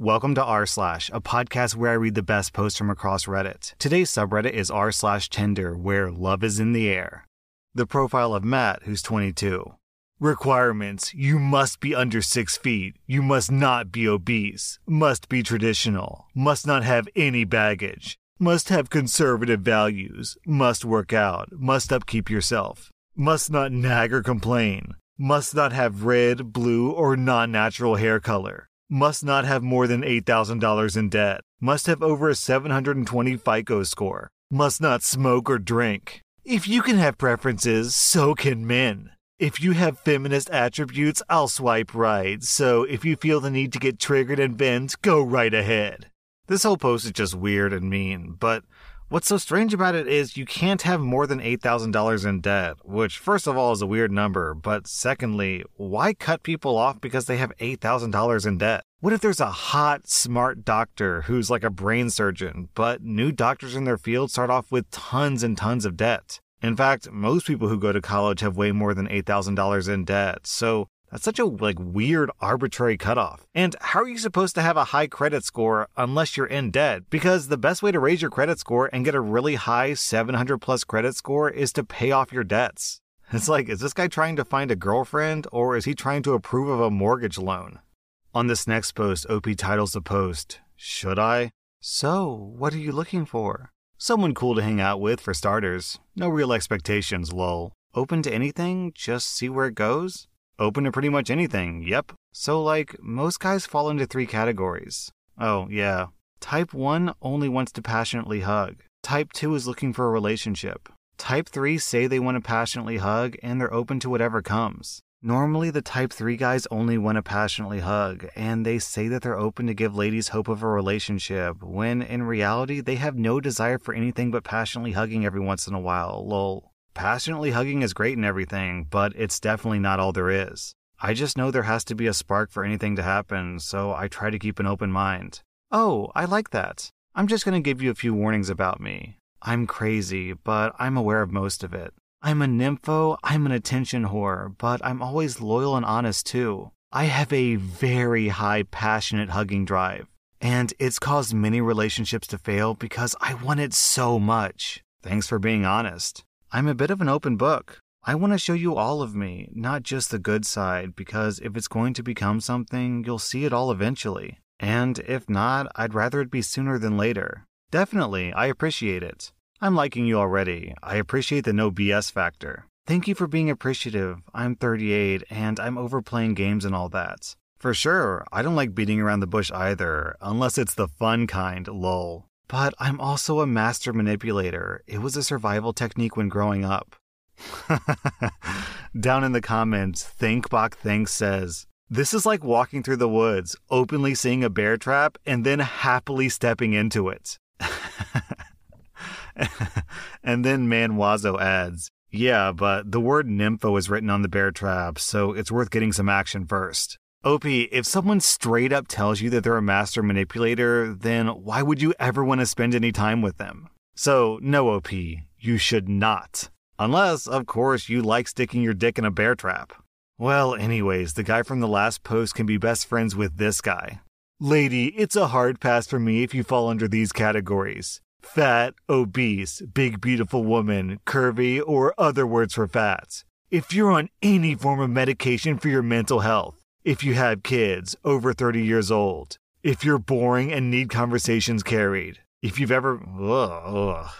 Welcome to r slash, a podcast where I read the best posts from across Reddit. Today's subreddit is r slash Tinder, where love is in the air. The profile of Matt, who's 22. Requirements: You must be under six feet. You must not be obese. Must be traditional. Must not have any baggage. Must have conservative values. Must work out. Must upkeep yourself. Must not nag or complain. Must not have red, blue, or non natural hair color. Must not have more than $8,000 in debt. Must have over a 720 FICO score. Must not smoke or drink. If you can have preferences, so can men. If you have feminist attributes, I'll swipe right. So if you feel the need to get triggered and vent, go right ahead. This whole post is just weird and mean, but what's so strange about it is you can't have more than $8,000 in debt, which, first of all, is a weird number, but secondly, why cut people off because they have $8,000 in debt? What if there's a hot, smart doctor who's like a brain surgeon, but new doctors in their field start off with tons and tons of debt? In fact, most people who go to college have way more than $8,000 in debt, so that's such a like weird arbitrary cutoff. And how are you supposed to have a high credit score unless you're in debt? Because the best way to raise your credit score and get a really high 700 plus credit score is to pay off your debts. It's like, is this guy trying to find a girlfriend or is he trying to approve of a mortgage loan? On this next post, OP titles the post, Should I? So, what are you looking for? Someone cool to hang out with, for starters. No real expectations, lol. Open to anything? Just see where it goes? Open to pretty much anything, yep. So, like, most guys fall into three categories. Oh, yeah. Type 1 only wants to passionately hug. Type 2 is looking for a relationship. Type 3 say they want to passionately hug and they're open to whatever comes. Normally, the Type 3 guys only want to passionately hug, and they say that they're open to give ladies hope of a relationship, when in reality, they have no desire for anything but passionately hugging every once in a while. Lol. Passionately hugging is great and everything, but it's definitely not all there is. I just know there has to be a spark for anything to happen, so I try to keep an open mind. Oh, I like that. I'm just going to give you a few warnings about me. I'm crazy, but I'm aware of most of it. I'm a nympho, I'm an attention whore, but I'm always loyal and honest too. I have a very high passionate hugging drive, and it's caused many relationships to fail because I want it so much. Thanks for being honest. I'm a bit of an open book. I want to show you all of me, not just the good side, because if it's going to become something, you'll see it all eventually. And if not, I'd rather it be sooner than later. Definitely, I appreciate it. I'm liking you already. I appreciate the no BS factor. Thank you for being appreciative. I'm 38 and I'm overplaying games and all that. For sure, I don't like beating around the bush either, unless it's the fun kind, lol. But I'm also a master manipulator. It was a survival technique when growing up. Down in the comments, ThinkBach Thinks says, This is like walking through the woods, openly seeing a bear trap, and then happily stepping into it. and then Manwazo adds, Yeah, but the word nympho is written on the bear trap, so it's worth getting some action first. OP, if someone straight up tells you that they're a master manipulator, then why would you ever want to spend any time with them? So, no, OP, you should not. Unless, of course, you like sticking your dick in a bear trap. Well, anyways, the guy from the last post can be best friends with this guy. Lady, it's a hard pass for me if you fall under these categories fat, obese, big beautiful woman, curvy, or other words for fat. If you're on any form of medication for your mental health, if you have kids over 30 years old, if you're boring and need conversations carried, if you've ever ugh, ugh,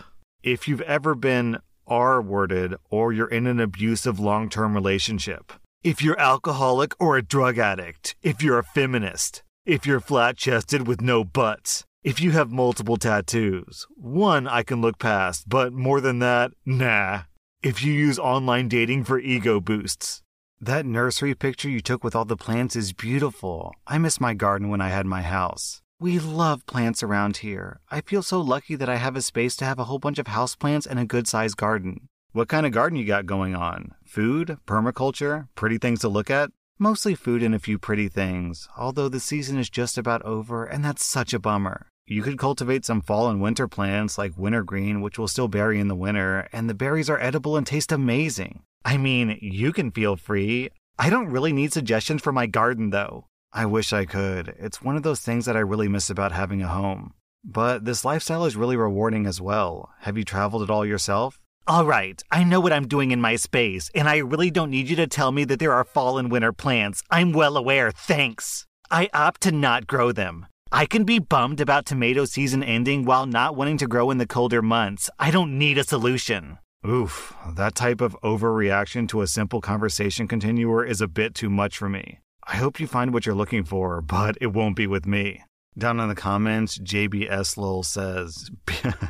if you've ever been R-worded or you're in an abusive long-term relationship, if you're alcoholic or a drug addict, if you're a feminist, if you're flat-chested with no butts, if you have multiple tattoos, one I can look past, but more than that, nah. If you use online dating for ego boosts. That nursery picture you took with all the plants is beautiful. I miss my garden when I had my house. We love plants around here. I feel so lucky that I have a space to have a whole bunch of houseplants and a good sized garden. What kind of garden you got going on? Food? Permaculture? Pretty things to look at? Mostly food and a few pretty things, although the season is just about over and that's such a bummer. You could cultivate some fall and winter plants like wintergreen, which will still berry in the winter, and the berries are edible and taste amazing. I mean, you can feel free. I don't really need suggestions for my garden though. I wish I could. It's one of those things that I really miss about having a home. But this lifestyle is really rewarding as well. Have you traveled at all yourself? All right, I know what I'm doing in my space, and I really don't need you to tell me that there are fall and winter plants. I'm well aware, thanks. I opt to not grow them. I can be bummed about tomato season ending while not wanting to grow in the colder months. I don't need a solution. Oof, that type of overreaction to a simple conversation continuer is a bit too much for me. I hope you find what you're looking for, but it won't be with me. Down in the comments, JBS Lowell says,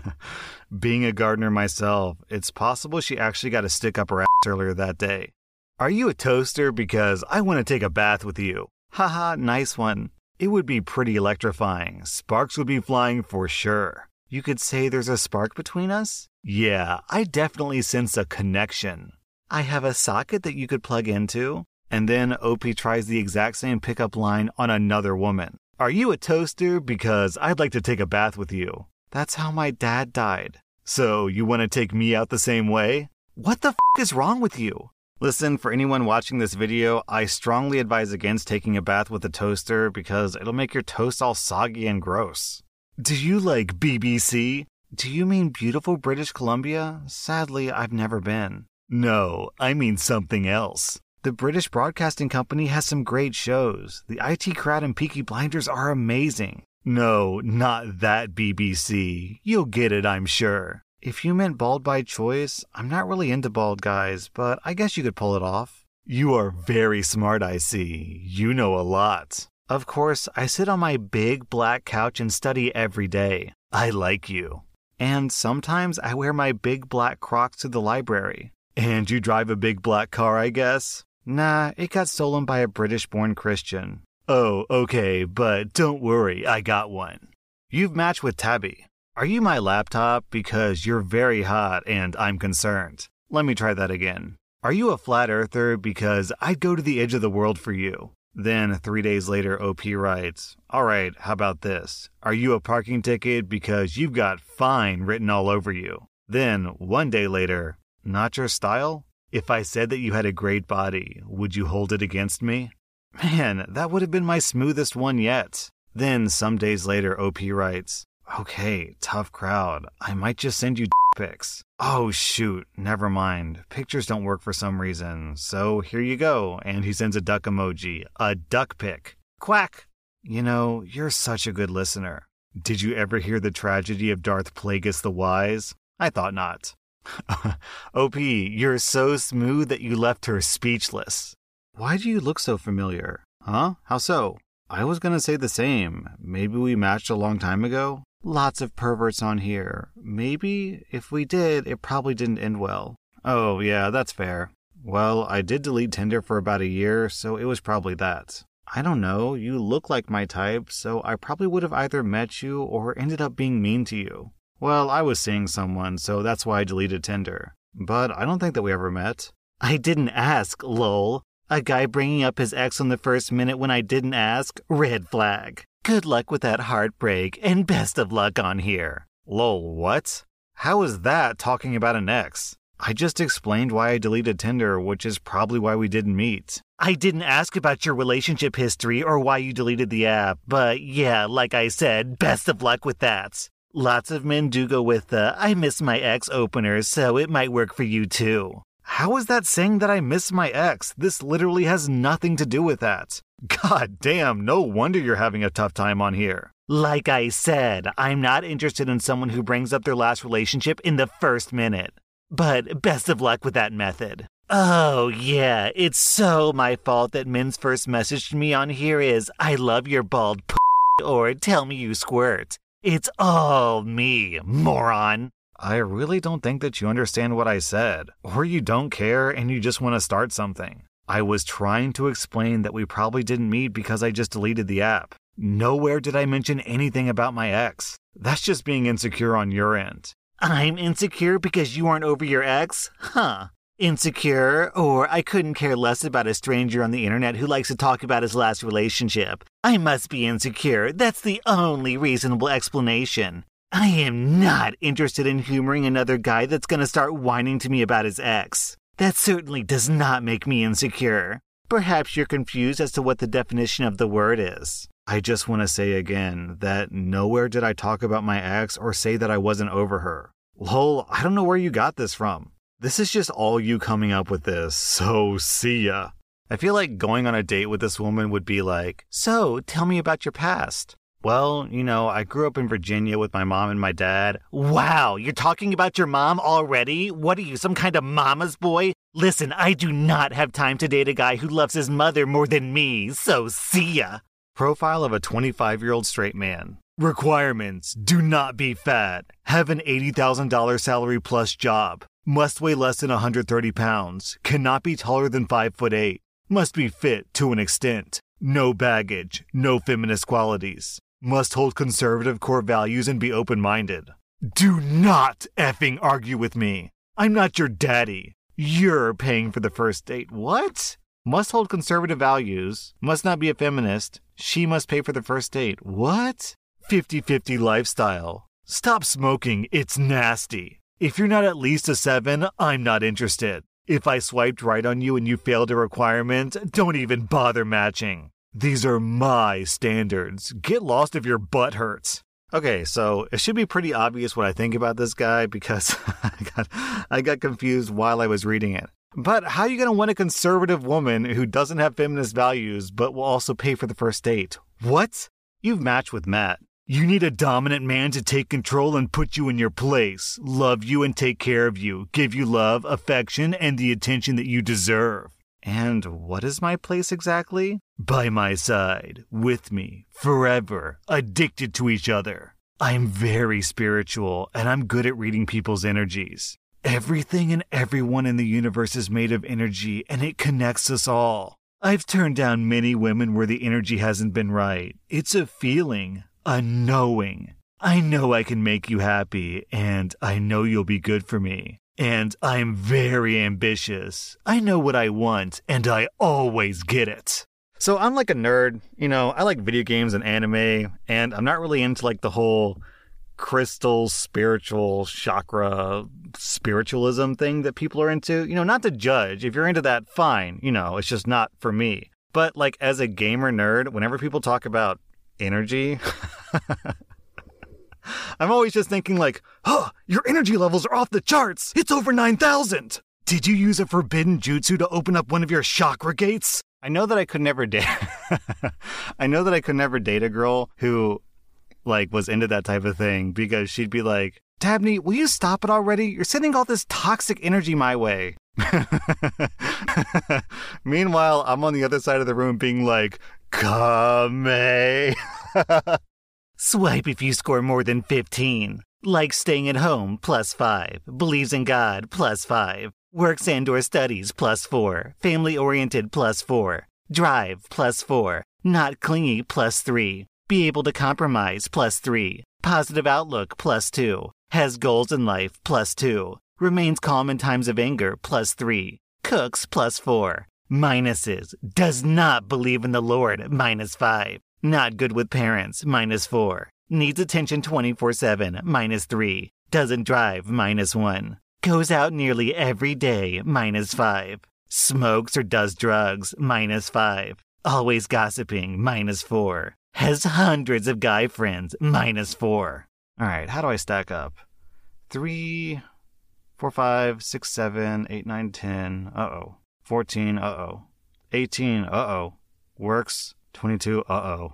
Being a gardener myself, it's possible she actually got a stick up her ass earlier that day. Are you a toaster? Because I want to take a bath with you. Haha, nice one. It would be pretty electrifying. Sparks would be flying for sure. You could say there's a spark between us? Yeah, I definitely sense a connection. I have a socket that you could plug into. And then OP tries the exact same pickup line on another woman. Are you a toaster? Because I'd like to take a bath with you. That's how my dad died. So, you want to take me out the same way? What the f is wrong with you? Listen, for anyone watching this video, I strongly advise against taking a bath with a toaster because it'll make your toast all soggy and gross. Do you like BBC? Do you mean beautiful British Columbia? Sadly, I've never been. No, I mean something else. The British Broadcasting Company has some great shows. The IT Crowd and Peaky Blinders are amazing. No, not that BBC. You'll get it, I'm sure. If you meant bald by choice, I'm not really into bald guys, but I guess you could pull it off. You are very smart, I see. You know a lot. Of course, I sit on my big black couch and study every day. I like you. And sometimes I wear my big black crocs to the library. And you drive a big black car, I guess? Nah, it got stolen by a British born Christian. Oh, okay, but don't worry, I got one. You've matched with Tabby. Are you my laptop? Because you're very hot and I'm concerned. Let me try that again. Are you a flat earther? Because I'd go to the edge of the world for you. Then, three days later, OP writes, Alright, how about this? Are you a parking ticket? Because you've got fine written all over you. Then, one day later, not your style? If I said that you had a great body, would you hold it against me? Man, that would have been my smoothest one yet. Then, some days later, OP writes, Okay, tough crowd. I might just send you pics. Oh shoot, never mind. Pictures don't work for some reason. So here you go. And he sends a duck emoji. A duck pic. Quack! You know, you're such a good listener. Did you ever hear the tragedy of Darth Plagueis the Wise? I thought not. OP, you're so smooth that you left her speechless. Why do you look so familiar? Huh? How so? I was gonna say the same. Maybe we matched a long time ago? Lots of perverts on here. Maybe if we did, it probably didn't end well. Oh, yeah, that's fair. Well, I did delete Tinder for about a year, so it was probably that. I don't know, you look like my type, so I probably would have either met you or ended up being mean to you. Well, I was seeing someone, so that's why I deleted Tinder. But I don't think that we ever met. I didn't ask, lol. A guy bringing up his ex on the first minute when I didn't ask? Red flag. Good luck with that heartbreak, and best of luck on here. Lol, what? How is that talking about an ex? I just explained why I deleted Tinder, which is probably why we didn't meet. I didn't ask about your relationship history or why you deleted the app, but yeah, like I said, best of luck with that. Lots of men do go with the I miss my ex opener, so it might work for you too. How is that saying that I miss my ex? This literally has nothing to do with that. God damn, no wonder you're having a tough time on here. Like I said, I'm not interested in someone who brings up their last relationship in the first minute. But best of luck with that method. Oh, yeah, it's so my fault that men's first message to me on here is, I love your bald p or tell me you squirt. It's all me, moron. I really don't think that you understand what I said, or you don't care and you just want to start something. I was trying to explain that we probably didn't meet because I just deleted the app. Nowhere did I mention anything about my ex. That's just being insecure on your end. I'm insecure because you aren't over your ex? Huh. Insecure, or I couldn't care less about a stranger on the internet who likes to talk about his last relationship. I must be insecure. That's the only reasonable explanation. I am not interested in humoring another guy that's gonna start whining to me about his ex. That certainly does not make me insecure. Perhaps you're confused as to what the definition of the word is. I just want to say again that nowhere did I talk about my ex or say that I wasn't over her. Lol, I don't know where you got this from. This is just all you coming up with this, so see ya. I feel like going on a date with this woman would be like, So, tell me about your past. Well, you know, I grew up in Virginia with my mom and my dad. Wow, you're talking about your mom already? What are you, some kind of mama's boy? Listen, I do not have time to date a guy who loves his mother more than me, so see ya. Profile of a 25 year old straight man. Requirements Do not be fat. Have an $80,000 salary plus job. Must weigh less than 130 pounds. Cannot be taller than 5 foot 8. Must be fit to an extent. No baggage. No feminist qualities must hold conservative core values and be open minded. Do not effing argue with me. I'm not your daddy. You're paying for the first date. What? Must hold conservative values, must not be a feminist. She must pay for the first date. What? 50 50 lifestyle. Stop smoking, it's nasty. If you're not at least a 7, I'm not interested. If I swiped right on you and you failed a requirement, don't even bother matching. These are my standards. Get lost if your butt hurts. Okay, so it should be pretty obvious what I think about this guy because I got I got confused while I was reading it. But how are you going to win a conservative woman who doesn't have feminist values but will also pay for the first date? What? You've matched with Matt. You need a dominant man to take control and put you in your place, love you and take care of you, give you love, affection, and the attention that you deserve. And what is my place exactly? By my side, with me, forever, addicted to each other. I'm very spiritual and I'm good at reading people's energies. Everything and everyone in the universe is made of energy and it connects us all. I've turned down many women where the energy hasn't been right. It's a feeling, a knowing. I know I can make you happy and I know you'll be good for me. And I'm very ambitious. I know what I want, and I always get it. So I'm like a nerd, you know, I like video games and anime, and I'm not really into like the whole crystal spiritual chakra spiritualism thing that people are into. You know, not to judge. If you're into that, fine. You know, it's just not for me. But like as a gamer nerd, whenever people talk about energy, I'm always just thinking like, huh, your energy levels are off the charts. It's over 9,000. Did you use a forbidden jutsu to open up one of your chakra gates? I know that I could never date. I know that I could never date a girl who, like, was into that type of thing because she'd be like, Dabney, will you stop it already? You're sending all this toxic energy my way. Meanwhile, I'm on the other side of the room being like, Kame. Eh? Swipe if you score more than 15. Like staying at home, plus 5. Believes in God, plus 5. Works and or studies, plus 4. Family oriented, plus 4. Drive, plus 4. Not clingy, plus 3. Be able to compromise, plus 3. Positive outlook, plus 2. Has goals in life, plus 2. Remains calm in times of anger, plus 3. Cooks, plus 4. Minuses. Does not believe in the Lord, minus 5. Not good with parents, minus 4. Needs attention 24 7, minus 3. Doesn't drive, minus 1. Goes out nearly every day, minus 5. Smokes or does drugs, minus 5. Always gossiping, minus 4. Has hundreds of guy friends, minus 4. Alright, how do I stack up? 3, 4, 5, 6, 7, 8, 9, 10. Uh oh. 14, uh oh. 18, uh oh. Works, 22, uh oh.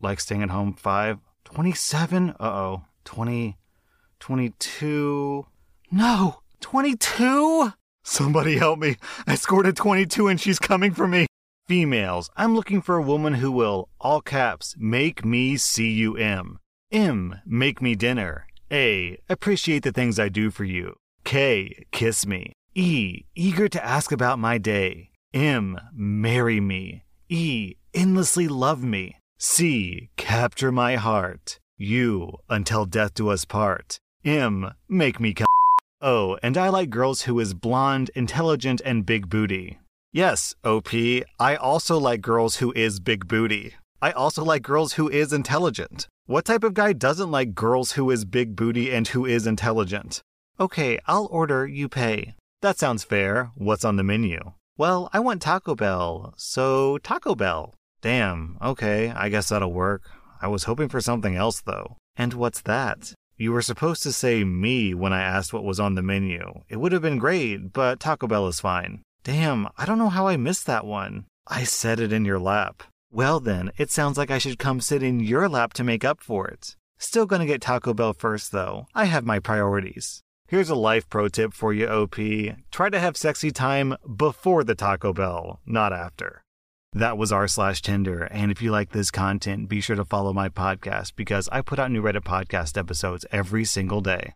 Like staying at home, 5. 27, uh oh. 20, 22. No! 22? Somebody help me. I scored a 22 and she's coming for me. Females, I'm looking for a woman who will, all caps, make me C-U-M. M, make me dinner. A, appreciate the things I do for you. K, kiss me. E, eager to ask about my day. M, marry me. E, endlessly love me. C, capture my heart. U, until death do us part. M, make me come. O, and I like girls who is blonde, intelligent, and big booty. Yes, OP, I also like girls who is big booty. I also like girls who is intelligent. What type of guy doesn't like girls who is big booty and who is intelligent? Okay, I'll order, you pay. That sounds fair. What's on the menu? Well, I want Taco Bell, so Taco Bell. Damn, okay, I guess that'll work. I was hoping for something else though. And what's that? You were supposed to say me when I asked what was on the menu. It would have been great, but Taco Bell is fine. Damn, I don't know how I missed that one. I said it in your lap. Well, then, it sounds like I should come sit in your lap to make up for it. Still gonna get Taco Bell first, though. I have my priorities. Here's a life pro tip for you, OP. Try to have sexy time before the Taco Bell, not after. That was r slash Tinder, and if you like this content, be sure to follow my podcast because I put out new Reddit podcast episodes every single day.